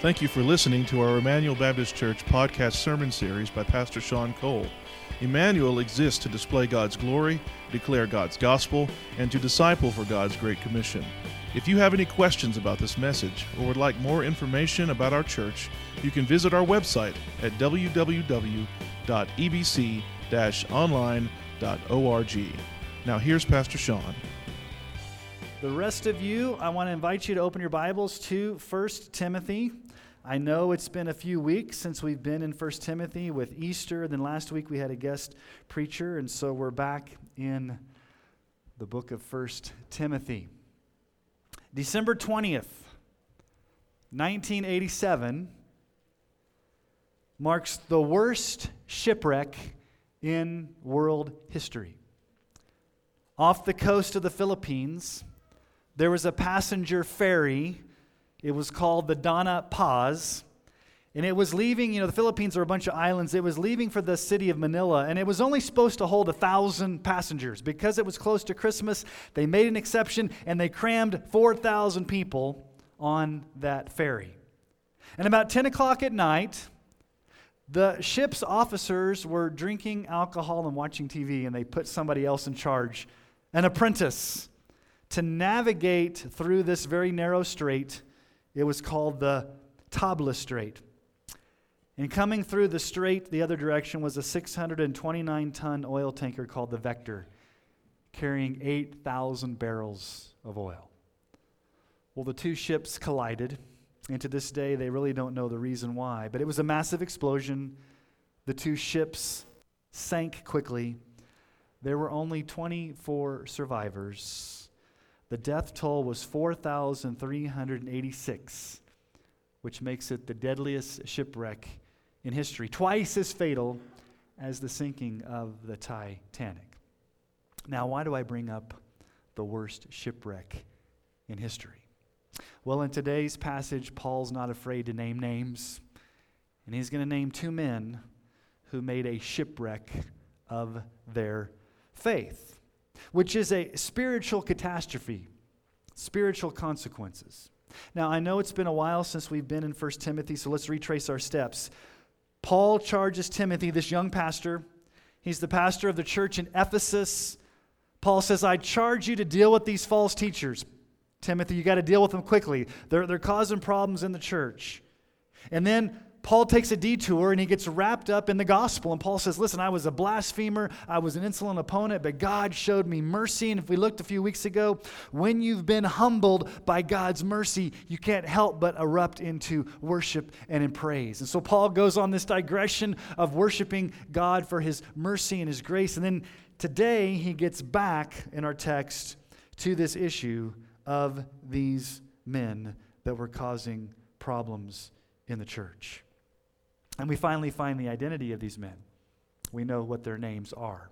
Thank you for listening to our Emmanuel Baptist Church podcast sermon series by Pastor Sean Cole. Emmanuel exists to display God's glory, declare God's gospel, and to disciple for God's Great Commission. If you have any questions about this message or would like more information about our church, you can visit our website at www.ebc-online.org. Now here's Pastor Sean. The rest of you, I want to invite you to open your Bibles to 1 Timothy. I know it's been a few weeks since we've been in 1 Timothy with Easter. Then last week we had a guest preacher, and so we're back in the book of 1 Timothy. December 20th, 1987, marks the worst shipwreck in world history. Off the coast of the Philippines, there was a passenger ferry it was called the Doña Paz. And it was leaving, you know, the Philippines are a bunch of islands. It was leaving for the city of Manila, and it was only supposed to hold a thousand passengers. Because it was close to Christmas, they made an exception and they crammed 4,000 people on that ferry. And about 10 o'clock at night, the ship's officers were drinking alcohol and watching TV, and they put somebody else in charge, an apprentice, to navigate through this very narrow strait it was called the Tabla Strait. And coming through the strait the other direction was a 629 ton oil tanker called the Vector, carrying 8,000 barrels of oil. Well, the two ships collided, and to this day they really don't know the reason why. But it was a massive explosion. The two ships sank quickly. There were only 24 survivors. The death toll was 4,386, which makes it the deadliest shipwreck in history, twice as fatal as the sinking of the Titanic. Now, why do I bring up the worst shipwreck in history? Well, in today's passage, Paul's not afraid to name names, and he's going to name two men who made a shipwreck of their faith which is a spiritual catastrophe, spiritual consequences. Now, I know it's been a while since we've been in 1 Timothy, so let's retrace our steps. Paul charges Timothy, this young pastor, he's the pastor of the church in Ephesus. Paul says, I charge you to deal with these false teachers. Timothy, you got to deal with them quickly. They're, they're causing problems in the church. And then Paul takes a detour and he gets wrapped up in the gospel. And Paul says, Listen, I was a blasphemer, I was an insolent opponent, but God showed me mercy. And if we looked a few weeks ago, when you've been humbled by God's mercy, you can't help but erupt into worship and in praise. And so Paul goes on this digression of worshiping God for his mercy and his grace. And then today he gets back in our text to this issue of these men that were causing problems in the church. And we finally find the identity of these men. We know what their names are.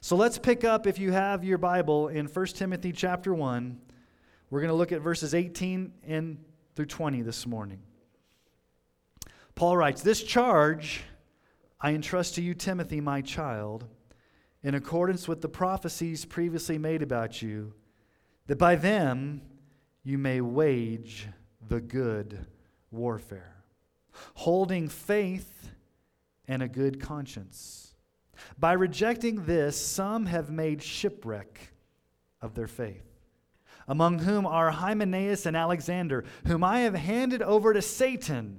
So let's pick up, if you have your Bible, in 1 Timothy chapter 1. We're going to look at verses 18 and through 20 this morning. Paul writes, This charge I entrust to you, Timothy, my child, in accordance with the prophecies previously made about you, that by them you may wage the good warfare holding faith and a good conscience. By rejecting this, some have made shipwreck of their faith, among whom are Hymenaeus and Alexander, whom I have handed over to Satan,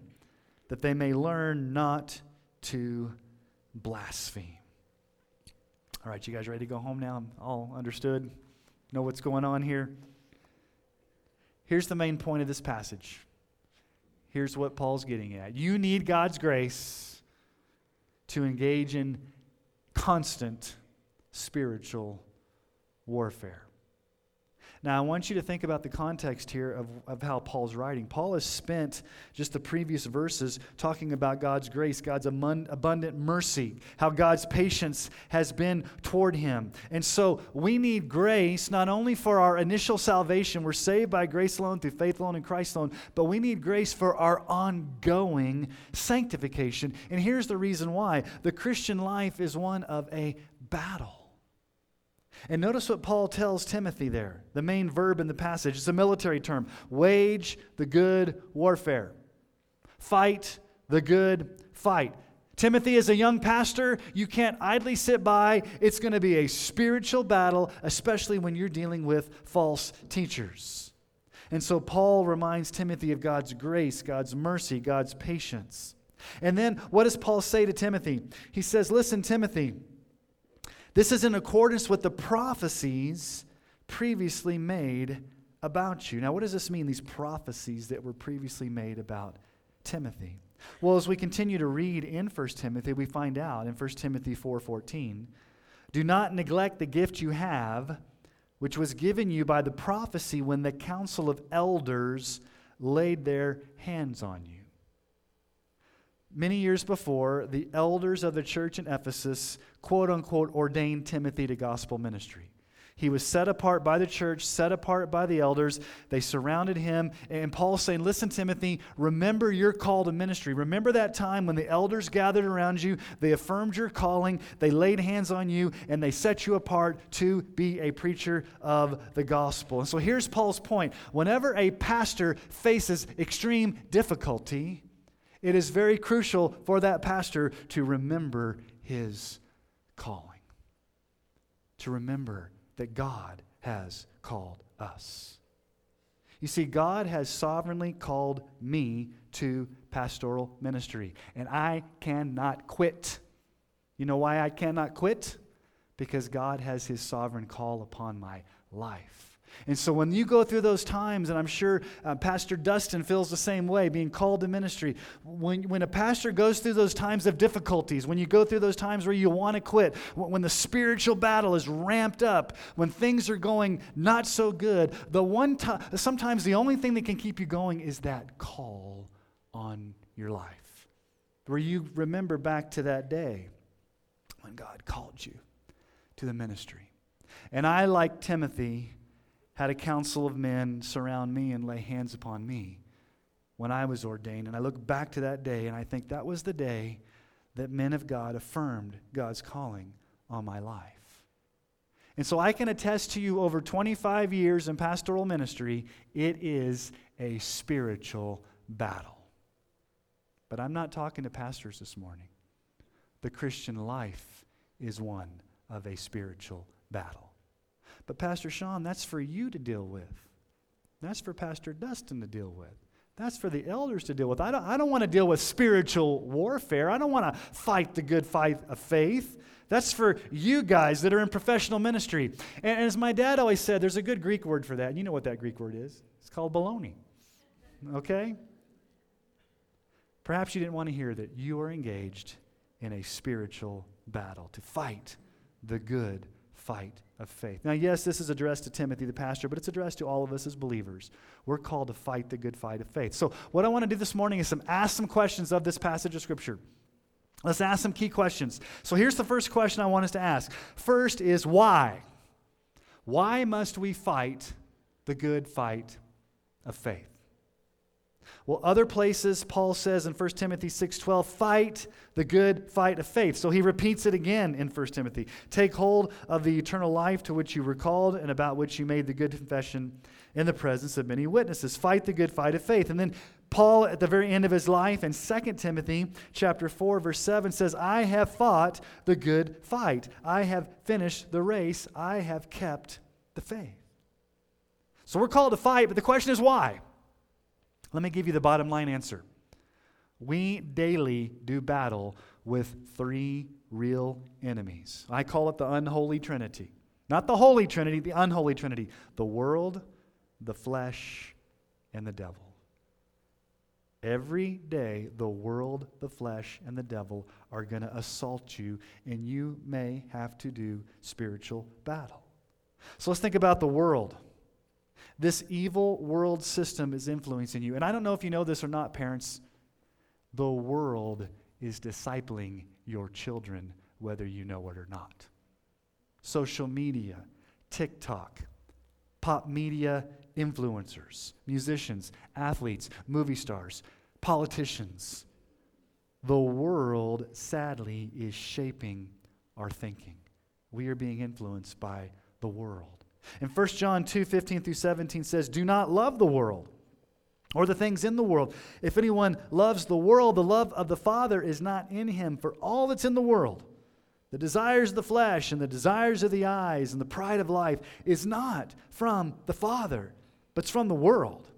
that they may learn not to blaspheme. All right, you guys ready to go home now? I'm all understood? Know what's going on here? Here's the main point of this passage here's what Paul's getting at. You need God's grace to engage in constant spiritual warfare. Now, I want you to think about the context here of, of how Paul's writing. Paul has spent just the previous verses talking about God's grace, God's abundant mercy, how God's patience has been toward him. And so we need grace not only for our initial salvation, we're saved by grace alone, through faith alone, in Christ alone, but we need grace for our ongoing sanctification. And here's the reason why the Christian life is one of a battle. And notice what Paul tells Timothy there. The main verb in the passage is a military term wage the good warfare. Fight the good fight. Timothy, as a young pastor, you can't idly sit by. It's going to be a spiritual battle, especially when you're dealing with false teachers. And so Paul reminds Timothy of God's grace, God's mercy, God's patience. And then what does Paul say to Timothy? He says, Listen, Timothy, this is in accordance with the prophecies previously made about you. Now, what does this mean, these prophecies that were previously made about Timothy? Well, as we continue to read in 1 Timothy, we find out in 1 Timothy 4:14, "Do not neglect the gift you have, which was given you by the prophecy when the council of elders laid their hands on you." Many years before, the elders of the church in Ephesus, quote unquote, ordained Timothy to gospel ministry. He was set apart by the church, set apart by the elders. They surrounded him. And Paul's saying, Listen, Timothy, remember your call to ministry. Remember that time when the elders gathered around you, they affirmed your calling, they laid hands on you, and they set you apart to be a preacher of the gospel. And so here's Paul's point whenever a pastor faces extreme difficulty, it is very crucial for that pastor to remember his calling, to remember that God has called us. You see, God has sovereignly called me to pastoral ministry, and I cannot quit. You know why I cannot quit? Because God has his sovereign call upon my life. And so when you go through those times, and I'm sure uh, Pastor Dustin feels the same way, being called to ministry, when, when a pastor goes through those times of difficulties, when you go through those times where you want to quit, when the spiritual battle is ramped up, when things are going not so good, the one time, sometimes the only thing that can keep you going is that call on your life. Where you remember back to that day when God called you to the ministry. And I, like Timothy, had a council of men surround me and lay hands upon me when I was ordained. And I look back to that day and I think that was the day that men of God affirmed God's calling on my life. And so I can attest to you over 25 years in pastoral ministry, it is a spiritual battle. But I'm not talking to pastors this morning. The Christian life is one of a spiritual battle. But, Pastor Sean, that's for you to deal with. That's for Pastor Dustin to deal with. That's for the elders to deal with. I don't, I don't want to deal with spiritual warfare. I don't want to fight the good fight of faith. That's for you guys that are in professional ministry. And, and as my dad always said, there's a good Greek word for that. And you know what that Greek word is? It's called baloney. Okay? Perhaps you didn't want to hear that you are engaged in a spiritual battle to fight the good fight of faith. Now, yes, this is addressed to Timothy, the pastor, but it's addressed to all of us as believers. We're called to fight the good fight of faith. So, what I want to do this morning is some, ask some questions of this passage of Scripture. Let's ask some key questions. So, here's the first question I want us to ask. First is why? Why must we fight the good fight of faith? Well, other places, Paul says in 1 Timothy 6.12, fight the good fight of faith. So he repeats it again in 1 Timothy. Take hold of the eternal life to which you were called and about which you made the good confession in the presence of many witnesses. Fight the good fight of faith. And then Paul, at the very end of his life, in 2 Timothy chapter 4, verse 7, says, I have fought the good fight. I have finished the race. I have kept the faith. So we're called to fight, but the question is why? Let me give you the bottom line answer. We daily do battle with three real enemies. I call it the unholy trinity. Not the holy trinity, the unholy trinity. The world, the flesh, and the devil. Every day, the world, the flesh, and the devil are going to assault you, and you may have to do spiritual battle. So let's think about the world. This evil world system is influencing you. And I don't know if you know this or not, parents. The world is discipling your children, whether you know it or not. Social media, TikTok, pop media influencers, musicians, athletes, movie stars, politicians. The world, sadly, is shaping our thinking. We are being influenced by the world. And 1 John 2 15 through 17 says, Do not love the world or the things in the world. If anyone loves the world, the love of the Father is not in him. For all that's in the world, the desires of the flesh and the desires of the eyes and the pride of life, is not from the Father, but it's from the world.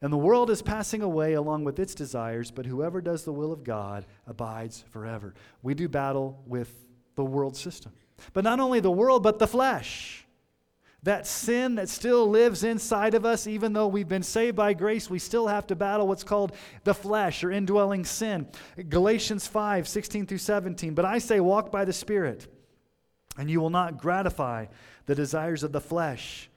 And the world is passing away along with its desires, but whoever does the will of God abides forever. We do battle with the world system. But not only the world, but the flesh. That sin that still lives inside of us, even though we've been saved by grace, we still have to battle what's called the flesh or indwelling sin. Galatians 5 16 through 17. But I say, walk by the Spirit, and you will not gratify the desires of the flesh.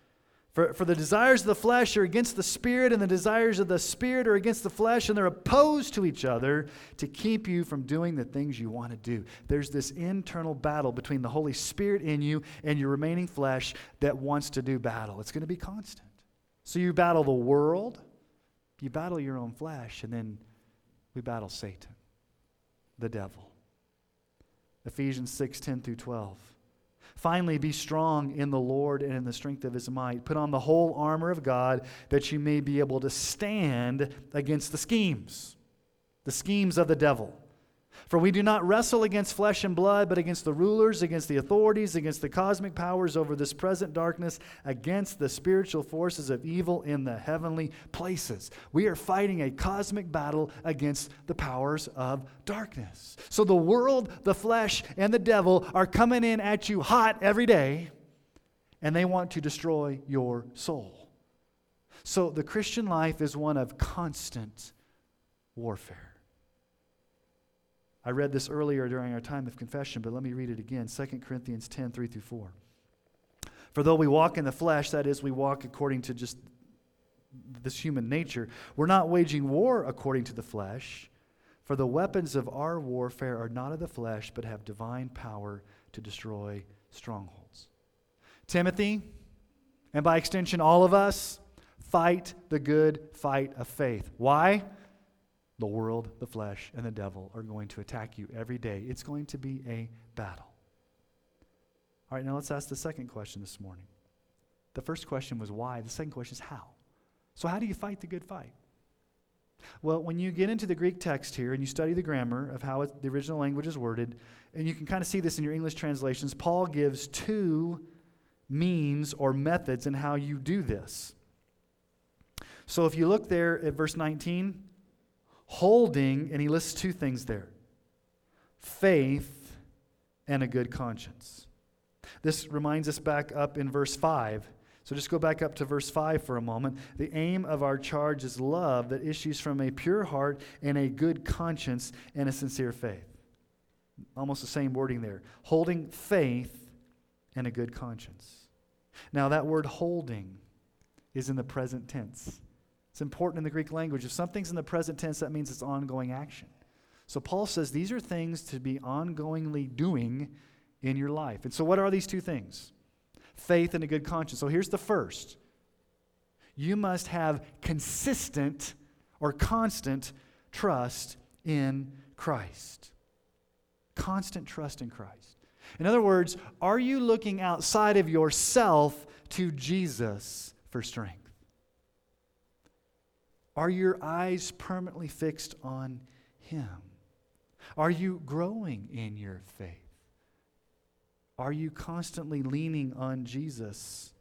For, for the desires of the flesh are against the spirit, and the desires of the spirit are against the flesh, and they're opposed to each other to keep you from doing the things you want to do. There's this internal battle between the Holy Spirit in you and your remaining flesh that wants to do battle. It's going to be constant. So you battle the world, you battle your own flesh, and then we battle Satan, the devil. Ephesians 6 10 through 12. Finally, be strong in the Lord and in the strength of his might. Put on the whole armor of God that you may be able to stand against the schemes, the schemes of the devil. For we do not wrestle against flesh and blood, but against the rulers, against the authorities, against the cosmic powers over this present darkness, against the spiritual forces of evil in the heavenly places. We are fighting a cosmic battle against the powers of darkness. So the world, the flesh, and the devil are coming in at you hot every day, and they want to destroy your soul. So the Christian life is one of constant warfare. I read this earlier during our time of confession, but let me read it again 2 Corinthians 10 3 through 4. For though we walk in the flesh, that is, we walk according to just this human nature, we're not waging war according to the flesh. For the weapons of our warfare are not of the flesh, but have divine power to destroy strongholds. Timothy, and by extension, all of us, fight the good fight of faith. Why? The world, the flesh, and the devil are going to attack you every day. It's going to be a battle. All right, now let's ask the second question this morning. The first question was why, the second question is how. So, how do you fight the good fight? Well, when you get into the Greek text here and you study the grammar of how it, the original language is worded, and you can kind of see this in your English translations, Paul gives two means or methods in how you do this. So if you look there at verse 19, holding, and he lists two things there faith and a good conscience. This reminds us back up in verse 5. So just go back up to verse 5 for a moment. The aim of our charge is love that issues from a pure heart and a good conscience and a sincere faith. Almost the same wording there. Holding faith and a good conscience. Now, that word holding is in the present tense. It's important in the Greek language. If something's in the present tense, that means it's ongoing action. So Paul says these are things to be ongoingly doing in your life. And so, what are these two things? Faith and a good conscience. So, here's the first you must have consistent or constant trust in Christ. Constant trust in Christ. In other words, are you looking outside of yourself to Jesus for strength? Are your eyes permanently fixed on Him? Are you growing in your faith? Are you constantly leaning on Jesus?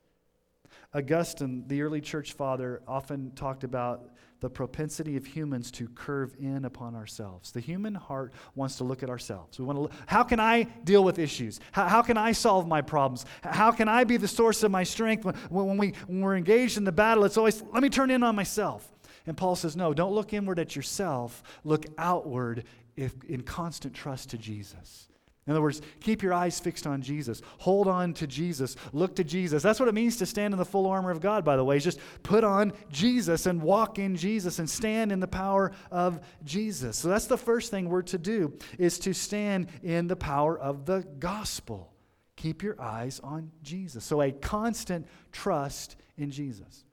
Augustine, the early church father, often talked about the propensity of humans to curve in upon ourselves. The human heart wants to look at ourselves. We want to look, how can I deal with issues? How, how can I solve my problems? How can I be the source of my strength? When, when, we, when we're engaged in the battle, it's always, let me turn in on myself. And Paul says, no, don't look inward at yourself, look outward if, in constant trust to Jesus. In other words, keep your eyes fixed on Jesus. Hold on to Jesus. Look to Jesus. That's what it means to stand in the full armor of God, by the way. Is just put on Jesus and walk in Jesus and stand in the power of Jesus. So that's the first thing we're to do is to stand in the power of the gospel. Keep your eyes on Jesus. So a constant trust in Jesus.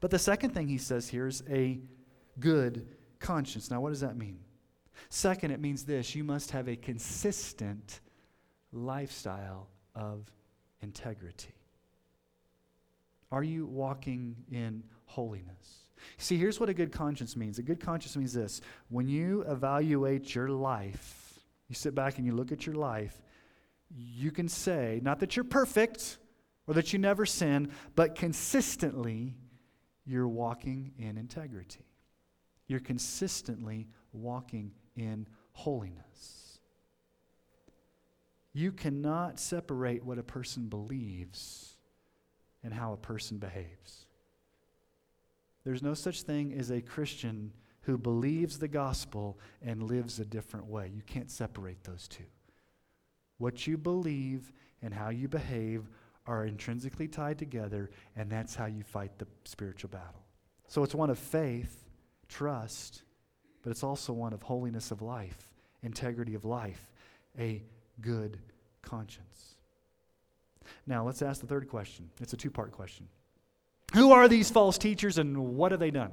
But the second thing he says here is a good conscience. Now, what does that mean? Second, it means this you must have a consistent lifestyle of integrity. Are you walking in holiness. See, here's what a good conscience means a good conscience means this when you evaluate your life, you sit back and you look at your life, you can say, not that you're perfect or that you never sin, but consistently you're walking in integrity. You're consistently walking in holiness. You cannot separate what a person believes and how a person behaves. There's no such thing as a Christian who believes the gospel and lives a different way. You can't separate those two. What you believe and how you behave are intrinsically tied together, and that's how you fight the spiritual battle. So it's one of faith, trust, but it's also one of holiness of life, integrity of life, a good conscience. Now, let's ask the third question. It's a two part question. Who are these false teachers and what have they done?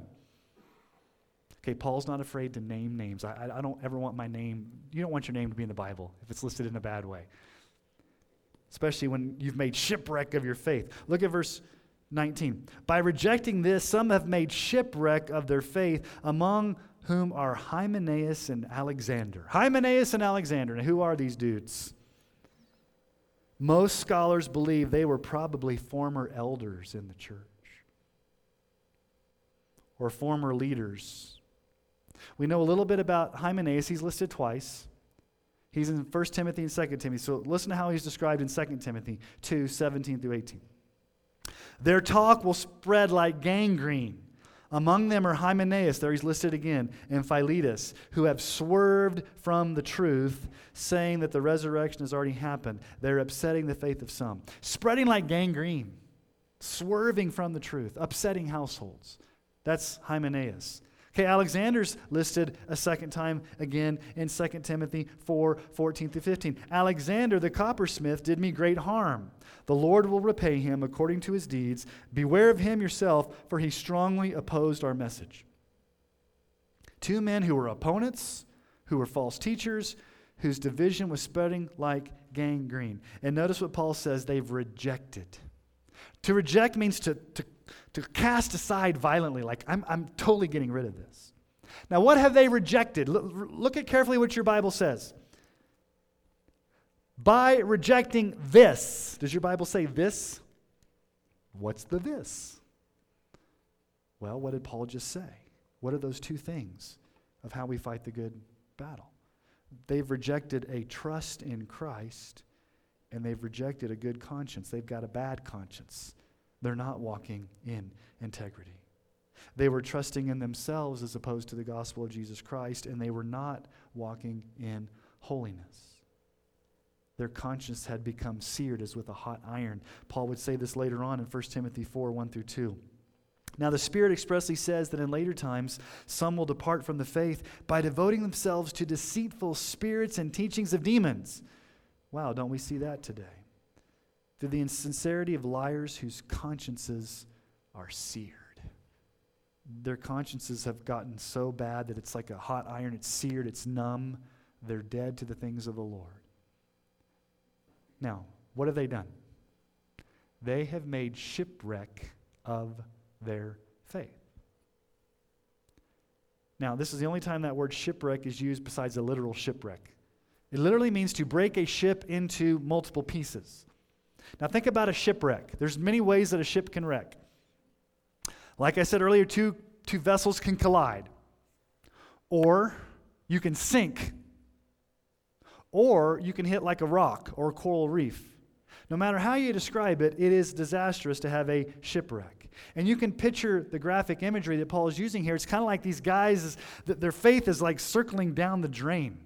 Okay, Paul's not afraid to name names. I, I don't ever want my name, you don't want your name to be in the Bible if it's listed in a bad way, especially when you've made shipwreck of your faith. Look at verse 19. By rejecting this, some have made shipwreck of their faith, among whom are Hymenaeus and Alexander. Hymenaeus and Alexander. Now, who are these dudes? Most scholars believe they were probably former elders in the church or former leaders we know a little bit about Hymenaeus. He's listed twice. He's in 1 Timothy and 2 Timothy. So listen to how he's described in 2 Timothy 2 17 through 18. Their talk will spread like gangrene. Among them are Hymenaeus, there he's listed again, and Philetus, who have swerved from the truth, saying that the resurrection has already happened. They're upsetting the faith of some. Spreading like gangrene, swerving from the truth, upsetting households. That's Hymenaeus. Okay, Alexander's listed a second time again in 2 Timothy 4 14 through 15. Alexander the coppersmith did me great harm. The Lord will repay him according to his deeds. Beware of him yourself, for he strongly opposed our message. Two men who were opponents, who were false teachers, whose division was spreading like gangrene. And notice what Paul says they've rejected. To reject means to, to to cast aside violently, like, I'm, I'm totally getting rid of this. Now, what have they rejected? Look, look at carefully what your Bible says. By rejecting this, does your Bible say this? What's the this? Well, what did Paul just say? What are those two things of how we fight the good battle? They've rejected a trust in Christ and they've rejected a good conscience. They've got a bad conscience. They're not walking in integrity. They were trusting in themselves as opposed to the gospel of Jesus Christ, and they were not walking in holiness. Their conscience had become seared as with a hot iron. Paul would say this later on in 1 Timothy 4 1 through 2. Now, the Spirit expressly says that in later times some will depart from the faith by devoting themselves to deceitful spirits and teachings of demons. Wow, don't we see that today? Through the insincerity of liars whose consciences are seared. Their consciences have gotten so bad that it's like a hot iron, it's seared, it's numb. They're dead to the things of the Lord. Now, what have they done? They have made shipwreck of their faith. Now, this is the only time that word shipwreck is used besides a literal shipwreck. It literally means to break a ship into multiple pieces. Now think about a shipwreck. There's many ways that a ship can wreck. Like I said earlier, two, two vessels can collide. Or you can sink. Or you can hit like a rock or a coral reef. No matter how you describe it, it is disastrous to have a shipwreck. And you can picture the graphic imagery that Paul is using here. It's kind of like these guys, their faith is like circling down the drain.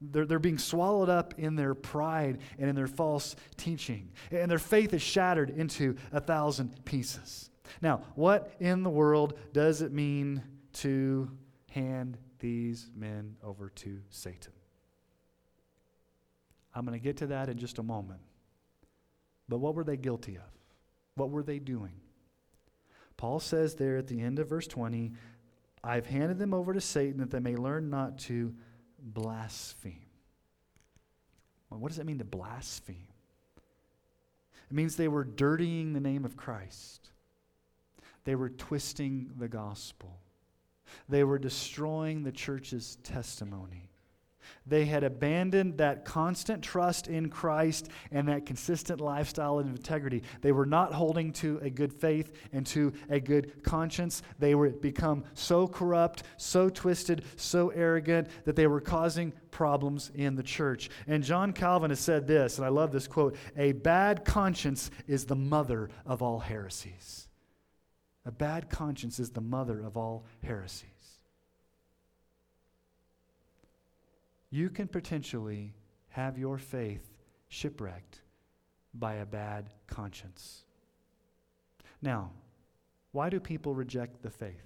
They're, they're being swallowed up in their pride and in their false teaching. And their faith is shattered into a thousand pieces. Now, what in the world does it mean to hand these men over to Satan? I'm going to get to that in just a moment. But what were they guilty of? What were they doing? Paul says there at the end of verse 20, I've handed them over to Satan that they may learn not to blaspheme. Well, what does that mean to blaspheme? It means they were dirtying the name of Christ. They were twisting the gospel. They were destroying the church's testimony. They had abandoned that constant trust in Christ and that consistent lifestyle of integrity. They were not holding to a good faith and to a good conscience. They were become so corrupt, so twisted, so arrogant that they were causing problems in the church. And John Calvin has said this, and I love this quote A bad conscience is the mother of all heresies. A bad conscience is the mother of all heresies. You can potentially have your faith shipwrecked by a bad conscience. Now, why do people reject the faith?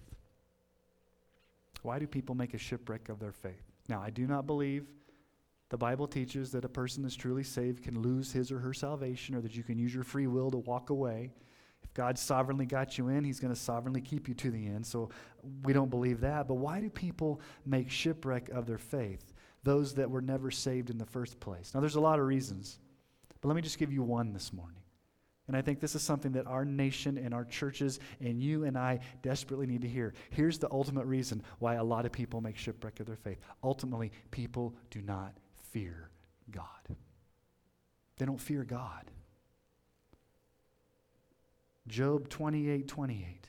Why do people make a shipwreck of their faith? Now, I do not believe the Bible teaches that a person that's truly saved can lose his or her salvation or that you can use your free will to walk away. If God sovereignly got you in, He's going to sovereignly keep you to the end. So we don't believe that. But why do people make shipwreck of their faith? Those that were never saved in the first place. Now, there's a lot of reasons, but let me just give you one this morning. And I think this is something that our nation and our churches and you and I desperately need to hear. Here's the ultimate reason why a lot of people make shipwreck of their faith. Ultimately, people do not fear God. They don't fear God. Job 28 28.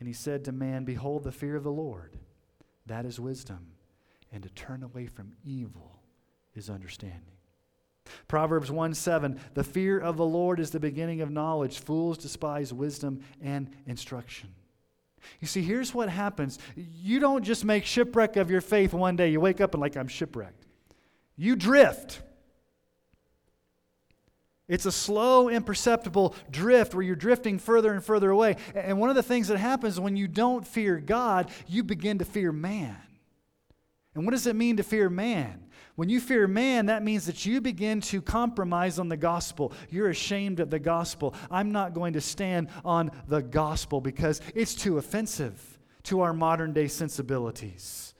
And he said to man, Behold, the fear of the Lord, that is wisdom and to turn away from evil is understanding. Proverbs 1 7, the fear of the Lord is the beginning of knowledge. Fools despise wisdom and instruction. You see, here's what happens. You don't just make shipwreck of your faith one day. You wake up and, like, I'm shipwrecked. You drift. It's a slow, imperceptible drift where you're drifting further and further away. And one of the things that happens when you don't fear God, you begin to fear man. And what does it mean to fear man? When you fear man, that means that you begin to compromise on the gospel. You're ashamed of the gospel. I'm not going to stand on the gospel because it's too offensive to our modern day sensibilities.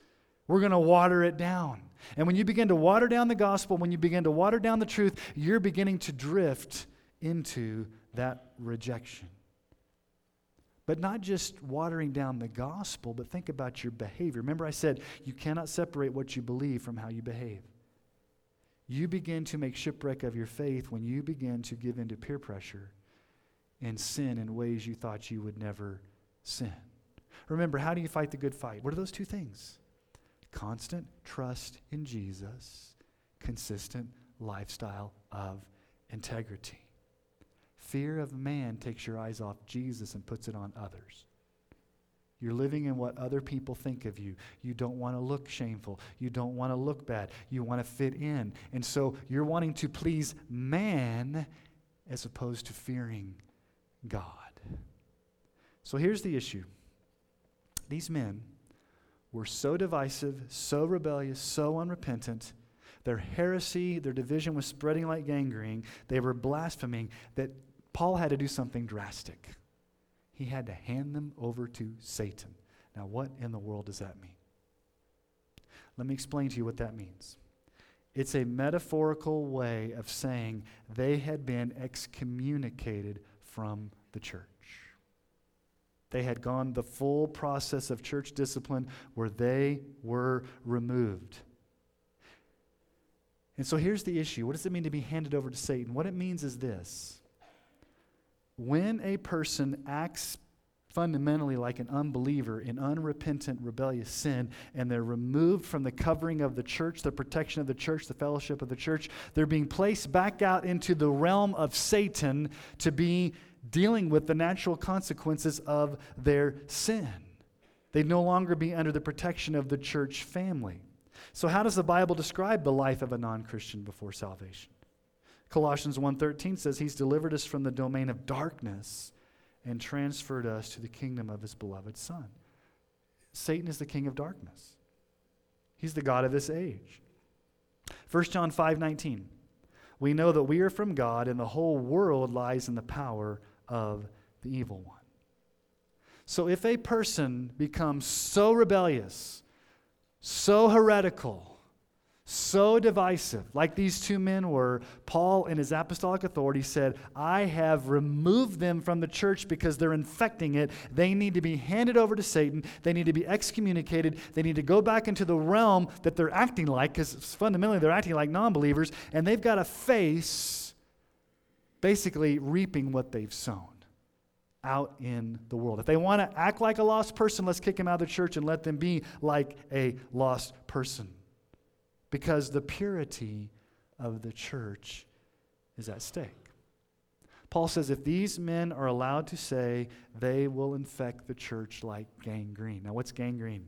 We're going to water it down. And when you begin to water down the gospel, when you begin to water down the truth, you're beginning to drift into that rejection. But not just watering down the gospel, but think about your behavior. Remember, I said you cannot separate what you believe from how you behave. You begin to make shipwreck of your faith when you begin to give in to peer pressure and sin in ways you thought you would never sin. Remember, how do you fight the good fight? What are those two things? Constant trust in Jesus, consistent lifestyle of integrity. Fear of man takes your eyes off Jesus and puts it on others. You're living in what other people think of you. You don't want to look shameful. You don't want to look bad. You want to fit in. And so you're wanting to please man as opposed to fearing God. So here's the issue these men were so divisive, so rebellious, so unrepentant. Their heresy, their division was spreading like gangrene. They were blaspheming that Paul had to do something drastic. He had to hand them over to Satan. Now, what in the world does that mean? Let me explain to you what that means. It's a metaphorical way of saying they had been excommunicated from the church. They had gone the full process of church discipline where they were removed. And so here's the issue what does it mean to be handed over to Satan? What it means is this when a person acts fundamentally like an unbeliever in unrepentant, rebellious sin, and they're removed from the covering of the church, the protection of the church, the fellowship of the church, they're being placed back out into the realm of Satan to be dealing with the natural consequences of their sin. They'd no longer be under the protection of the church family. So, how does the Bible describe the life of a non Christian before salvation? Colossians 1:13 says he's delivered us from the domain of darkness and transferred us to the kingdom of his beloved son. Satan is the king of darkness. He's the god of this age. 1 John 5:19 We know that we are from God and the whole world lies in the power of the evil one. So if a person becomes so rebellious, so heretical, so divisive, like these two men were, Paul, in his apostolic authority, said, I have removed them from the church because they're infecting it. They need to be handed over to Satan. They need to be excommunicated. They need to go back into the realm that they're acting like, because fundamentally they're acting like non believers, and they've got to face basically reaping what they've sown out in the world. If they want to act like a lost person, let's kick them out of the church and let them be like a lost person because the purity of the church is at stake. Paul says if these men are allowed to say, they will infect the church like gangrene. Now, what's gangrene?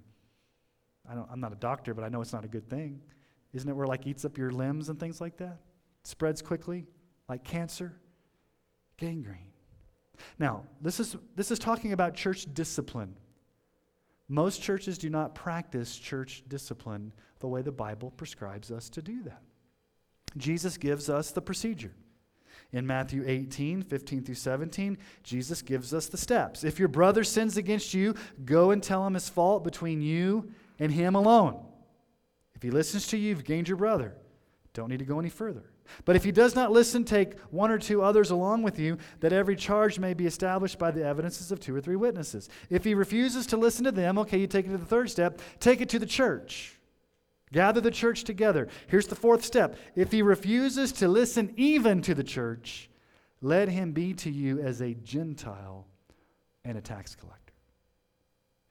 I don't, I'm not a doctor, but I know it's not a good thing. Isn't it where like eats up your limbs and things like that? It spreads quickly, like cancer? Gangrene. Now, this is, this is talking about church discipline. Most churches do not practice church discipline the way the Bible prescribes us to do that. Jesus gives us the procedure. In Matthew 18, 15 through 17, Jesus gives us the steps. If your brother sins against you, go and tell him his fault between you and him alone. If he listens to you, you've gained your brother. Don't need to go any further. But if he does not listen, take one or two others along with you, that every charge may be established by the evidences of two or three witnesses. If he refuses to listen to them, okay, you take it to the third step, take it to the church. Gather the church together. Here's the fourth step. If he refuses to listen even to the church, let him be to you as a Gentile and a tax collector.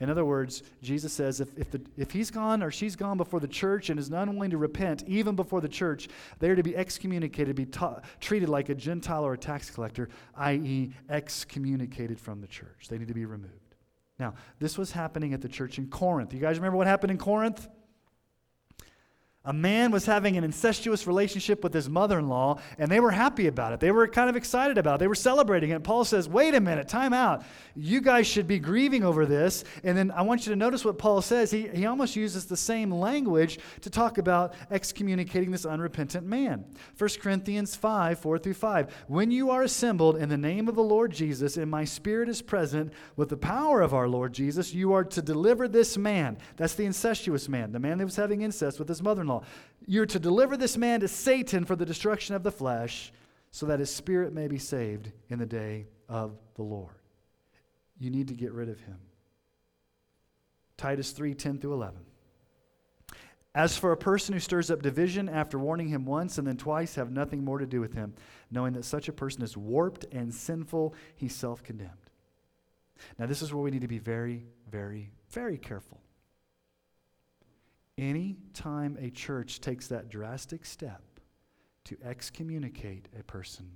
In other words, Jesus says if, if, the, if he's gone or she's gone before the church and is not willing to repent, even before the church, they are to be excommunicated, be ta- treated like a Gentile or a tax collector, i.e., excommunicated from the church. They need to be removed. Now, this was happening at the church in Corinth. You guys remember what happened in Corinth? A man was having an incestuous relationship with his mother in law, and they were happy about it. They were kind of excited about it. They were celebrating it. Paul says, Wait a minute, time out. You guys should be grieving over this. And then I want you to notice what Paul says. He, he almost uses the same language to talk about excommunicating this unrepentant man. 1 Corinthians 5 4 through 5. When you are assembled in the name of the Lord Jesus, and my spirit is present with the power of our Lord Jesus, you are to deliver this man. That's the incestuous man, the man that was having incest with his mother in law you're to deliver this man to Satan for the destruction of the flesh, so that his spirit may be saved in the day of the Lord. You need to get rid of him. Titus 3 10 through 11. As for a person who stirs up division after warning him once and then twice, have nothing more to do with him, knowing that such a person is warped and sinful, he's self condemned. Now, this is where we need to be very, very, very careful. Any time a church takes that drastic step to excommunicate a person,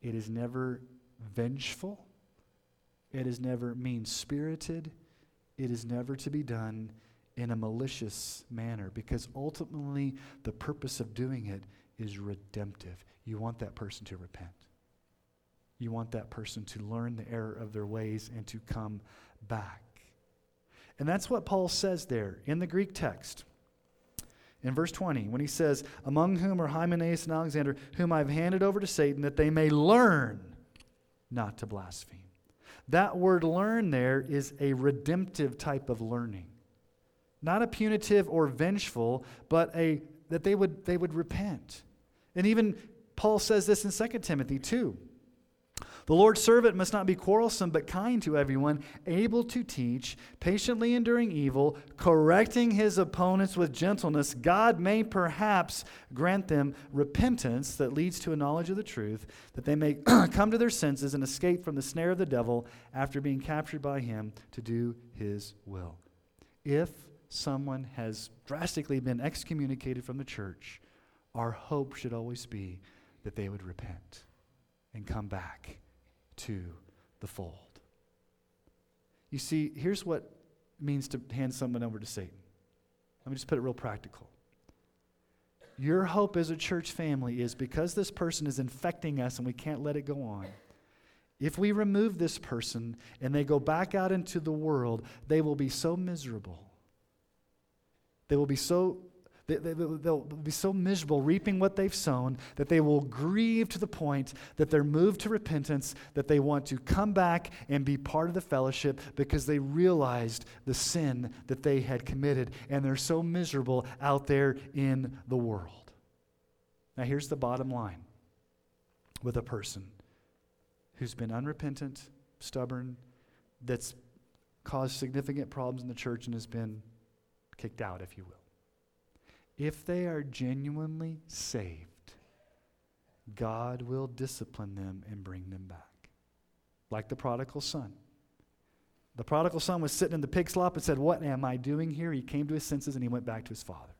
it is never vengeful, it is never mean spirited, it is never to be done in a malicious manner because ultimately the purpose of doing it is redemptive. You want that person to repent. You want that person to learn the error of their ways and to come back. And that's what Paul says there in the Greek text. In verse 20, when he says, Among whom are Hymenaeus and Alexander, whom I've handed over to Satan, that they may learn not to blaspheme. That word learn there is a redemptive type of learning. Not a punitive or vengeful, but a that they would they would repent. And even Paul says this in 2 Timothy 2. The Lord's servant must not be quarrelsome, but kind to everyone, able to teach, patiently enduring evil, correcting his opponents with gentleness. God may perhaps grant them repentance that leads to a knowledge of the truth, that they may come to their senses and escape from the snare of the devil after being captured by him to do his will. If someone has drastically been excommunicated from the church, our hope should always be that they would repent and come back to the fold. You see, here's what it means to hand someone over to Satan. Let me just put it real practical. Your hope as a church family is because this person is infecting us and we can't let it go on. If we remove this person and they go back out into the world, they will be so miserable. They will be so They, they, they'll be so miserable reaping what they've sown that they will grieve to the point that they're moved to repentance, that they want to come back and be part of the fellowship because they realized the sin that they had committed. And they're so miserable out there in the world. Now, here's the bottom line with a person who's been unrepentant, stubborn, that's caused significant problems in the church and has been kicked out, if you will. If they are genuinely saved, God will discipline them and bring them back. Like the prodigal son. The prodigal son was sitting in the pig slop and said, What am I doing here? He came to his senses and he went back to his father.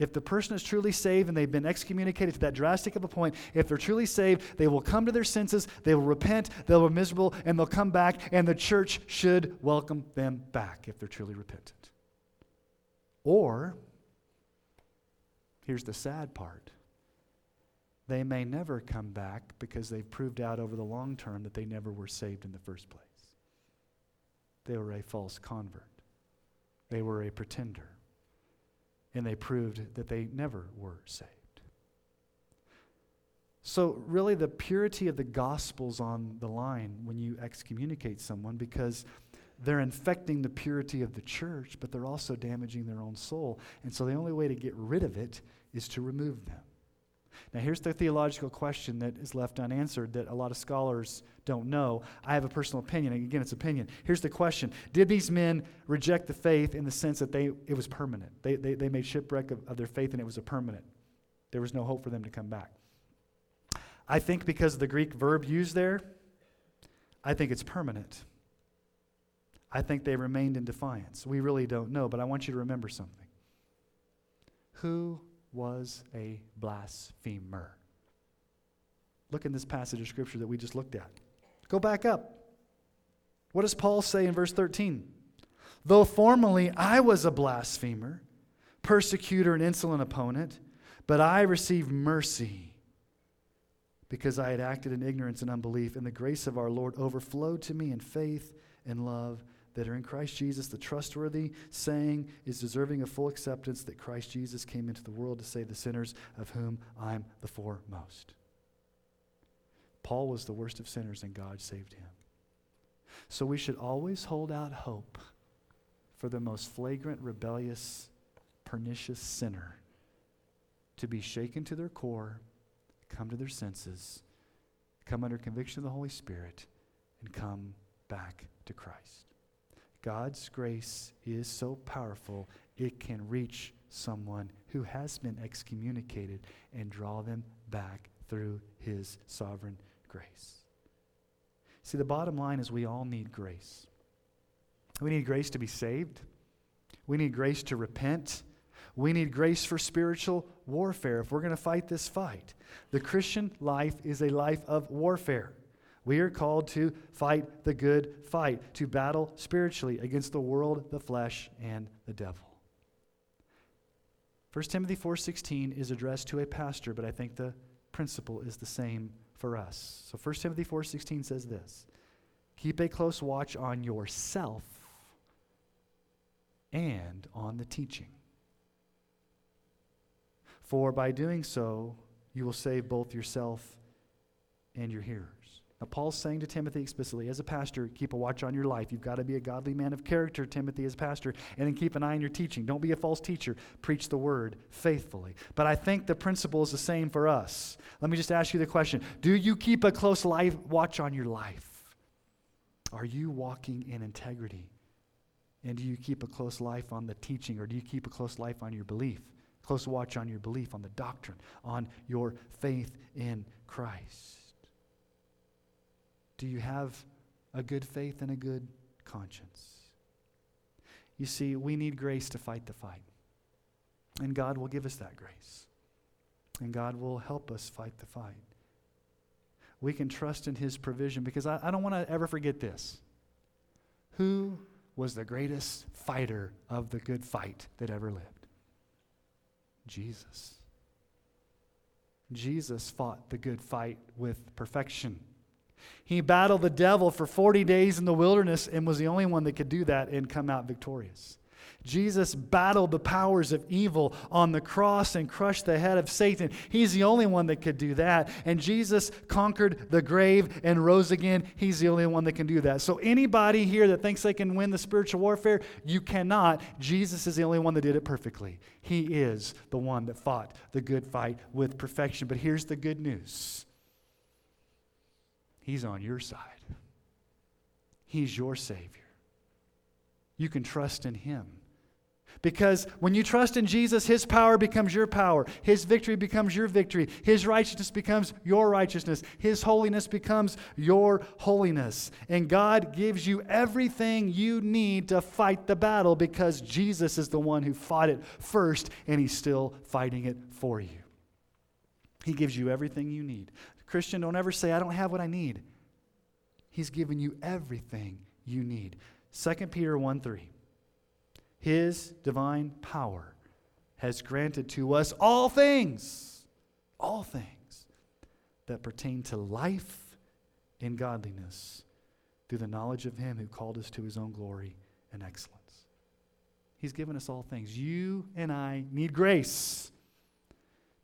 If the person is truly saved and they've been excommunicated to that drastic of a point, if they're truly saved, they will come to their senses, they will repent, they'll be miserable, and they'll come back, and the church should welcome them back if they're truly repentant. Or, here's the sad part they may never come back because they've proved out over the long term that they never were saved in the first place. They were a false convert, they were a pretender and they proved that they never were saved. So, really, the purity of the gospel's on the line when you excommunicate someone because they're infecting the purity of the church, but they're also damaging their own soul. And so, the only way to get rid of it is to remove them. Now, here's the theological question that is left unanswered that a lot of scholars don't know. I have a personal opinion. And again, it's opinion. Here's the question Did these men reject the faith in the sense that they, it was permanent? They, they, they made shipwreck of, of their faith and it was a permanent. There was no hope for them to come back. I think because of the Greek verb used there, I think it's permanent. I think they remained in defiance. We really don't know, but I want you to remember something. Who was a blasphemer. Look in this passage of scripture that we just looked at. Go back up. What does Paul say in verse 13? Though formerly I was a blasphemer, persecutor, and insolent opponent, but I received mercy because I had acted in ignorance and unbelief, and the grace of our Lord overflowed to me in faith and love that are in Christ Jesus, the trustworthy saying is deserving of full acceptance that Christ Jesus came into the world to save the sinners, of whom I'm the foremost. Paul was the worst of sinners, and God saved him. So we should always hold out hope for the most flagrant, rebellious, pernicious sinner to be shaken to their core, come to their senses, come under conviction of the Holy Spirit, and come back to Christ. God's grace is so powerful, it can reach someone who has been excommunicated and draw them back through his sovereign grace. See, the bottom line is we all need grace. We need grace to be saved. We need grace to repent. We need grace for spiritual warfare if we're going to fight this fight. The Christian life is a life of warfare. We are called to fight the good fight, to battle spiritually against the world, the flesh, and the devil. 1 Timothy 4:16 is addressed to a pastor, but I think the principle is the same for us. So 1 Timothy 4:16 says this: Keep a close watch on yourself and on the teaching. For by doing so, you will save both yourself and your hearers. Now, Paul's saying to Timothy explicitly, as a pastor, keep a watch on your life. You've got to be a godly man of character, Timothy, as pastor, and then keep an eye on your teaching. Don't be a false teacher. Preach the word faithfully. But I think the principle is the same for us. Let me just ask you the question Do you keep a close life, watch on your life? Are you walking in integrity? And do you keep a close life on the teaching, or do you keep a close life on your belief? Close watch on your belief, on the doctrine, on your faith in Christ. Do you have a good faith and a good conscience? You see, we need grace to fight the fight. And God will give us that grace. And God will help us fight the fight. We can trust in His provision because I, I don't want to ever forget this. Who was the greatest fighter of the good fight that ever lived? Jesus. Jesus fought the good fight with perfection. He battled the devil for 40 days in the wilderness and was the only one that could do that and come out victorious. Jesus battled the powers of evil on the cross and crushed the head of Satan. He's the only one that could do that. And Jesus conquered the grave and rose again. He's the only one that can do that. So, anybody here that thinks they can win the spiritual warfare, you cannot. Jesus is the only one that did it perfectly. He is the one that fought the good fight with perfection. But here's the good news He's on your side, He's your Savior. You can trust in Him. Because when you trust in Jesus, His power becomes your power. His victory becomes your victory. His righteousness becomes your righteousness. His holiness becomes your holiness. And God gives you everything you need to fight the battle because Jesus is the one who fought it first and He's still fighting it for you. He gives you everything you need. Christian, don't ever say, I don't have what I need. He's given you everything you need. 2 Peter 1 3. His divine power has granted to us all things, all things that pertain to life and godliness through the knowledge of Him who called us to His own glory and excellence. He's given us all things. You and I need grace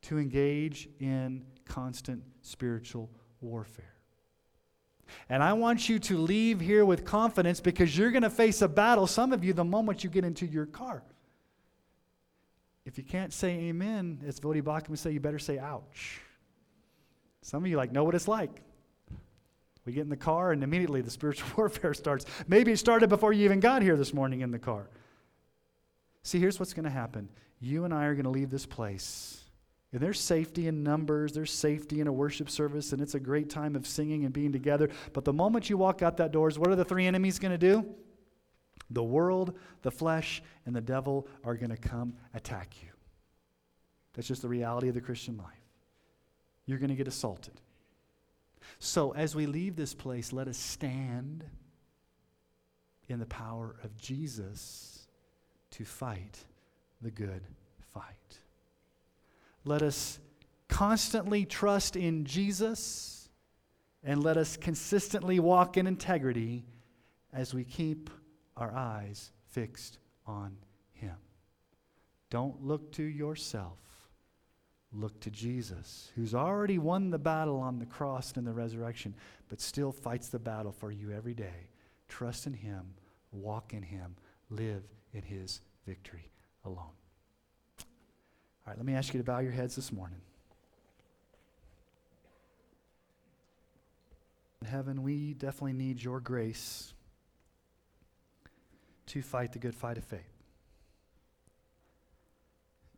to engage in constant spiritual warfare. And I want you to leave here with confidence because you're going to face a battle, some of you, the moment you get into your car. If you can't say amen, as Voddie Baucham would say, you better say ouch. Some of you like know what it's like. We get in the car and immediately the spiritual warfare starts. Maybe it started before you even got here this morning in the car. See, here's what's going to happen. You and I are going to leave this place and there's safety in numbers, there's safety in a worship service, and it's a great time of singing and being together. But the moment you walk out that doors, what are the three enemies going to do? The world, the flesh, and the devil are going to come attack you. That's just the reality of the Christian life. You're going to get assaulted. So, as we leave this place, let us stand in the power of Jesus to fight the good. Let us constantly trust in Jesus and let us consistently walk in integrity as we keep our eyes fixed on Him. Don't look to yourself. Look to Jesus, who's already won the battle on the cross and the resurrection, but still fights the battle for you every day. Trust in Him, walk in Him, live in His victory alone. All right, let me ask you to bow your heads this morning. In heaven, we definitely need your grace to fight the good fight of faith.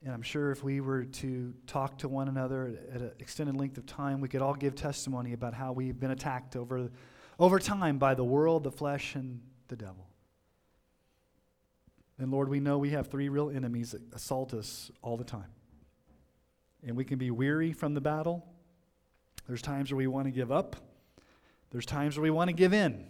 And I'm sure if we were to talk to one another at an extended length of time, we could all give testimony about how we've been attacked over, over time by the world, the flesh, and the devil. And Lord, we know we have three real enemies that assault us all the time. And we can be weary from the battle. There's times where we want to give up, there's times where we want to give in.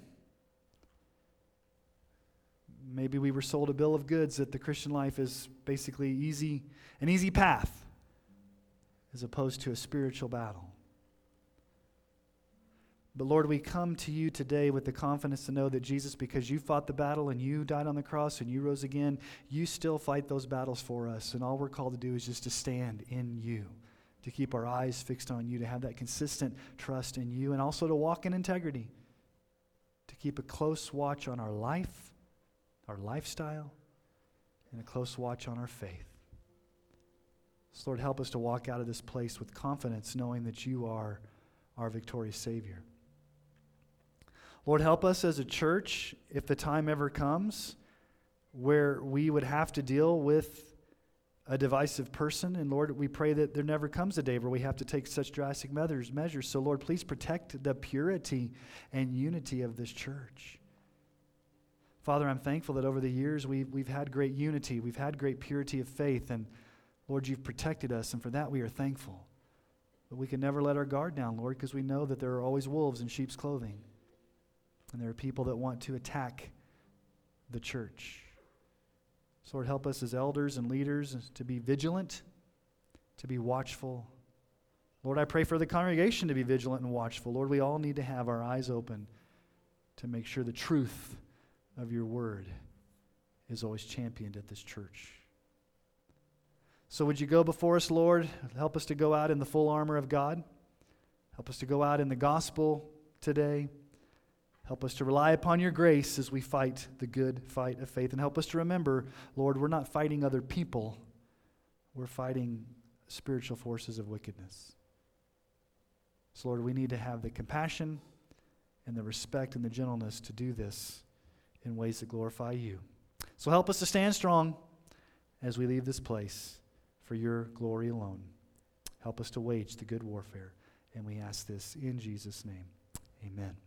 Maybe we were sold a bill of goods that the Christian life is basically easy, an easy path, as opposed to a spiritual battle. But Lord, we come to you today with the confidence to know that Jesus, because you fought the battle and you died on the cross and you rose again, you still fight those battles for us. And all we're called to do is just to stand in you, to keep our eyes fixed on you, to have that consistent trust in you, and also to walk in integrity, to keep a close watch on our life, our lifestyle, and a close watch on our faith. So, Lord, help us to walk out of this place with confidence, knowing that you are our victorious Savior. Lord, help us as a church if the time ever comes where we would have to deal with a divisive person. And Lord, we pray that there never comes a day where we have to take such drastic measures. measures. So, Lord, please protect the purity and unity of this church. Father, I'm thankful that over the years we've, we've had great unity, we've had great purity of faith, and Lord, you've protected us, and for that we are thankful. But we can never let our guard down, Lord, because we know that there are always wolves in sheep's clothing. And there are people that want to attack the church. So, Lord, help us as elders and leaders to be vigilant, to be watchful. Lord, I pray for the congregation to be vigilant and watchful. Lord, we all need to have our eyes open to make sure the truth of your word is always championed at this church. So, would you go before us, Lord? Help us to go out in the full armor of God. Help us to go out in the gospel today. Help us to rely upon your grace as we fight the good fight of faith. And help us to remember, Lord, we're not fighting other people, we're fighting spiritual forces of wickedness. So, Lord, we need to have the compassion and the respect and the gentleness to do this in ways that glorify you. So, help us to stand strong as we leave this place for your glory alone. Help us to wage the good warfare. And we ask this in Jesus' name. Amen.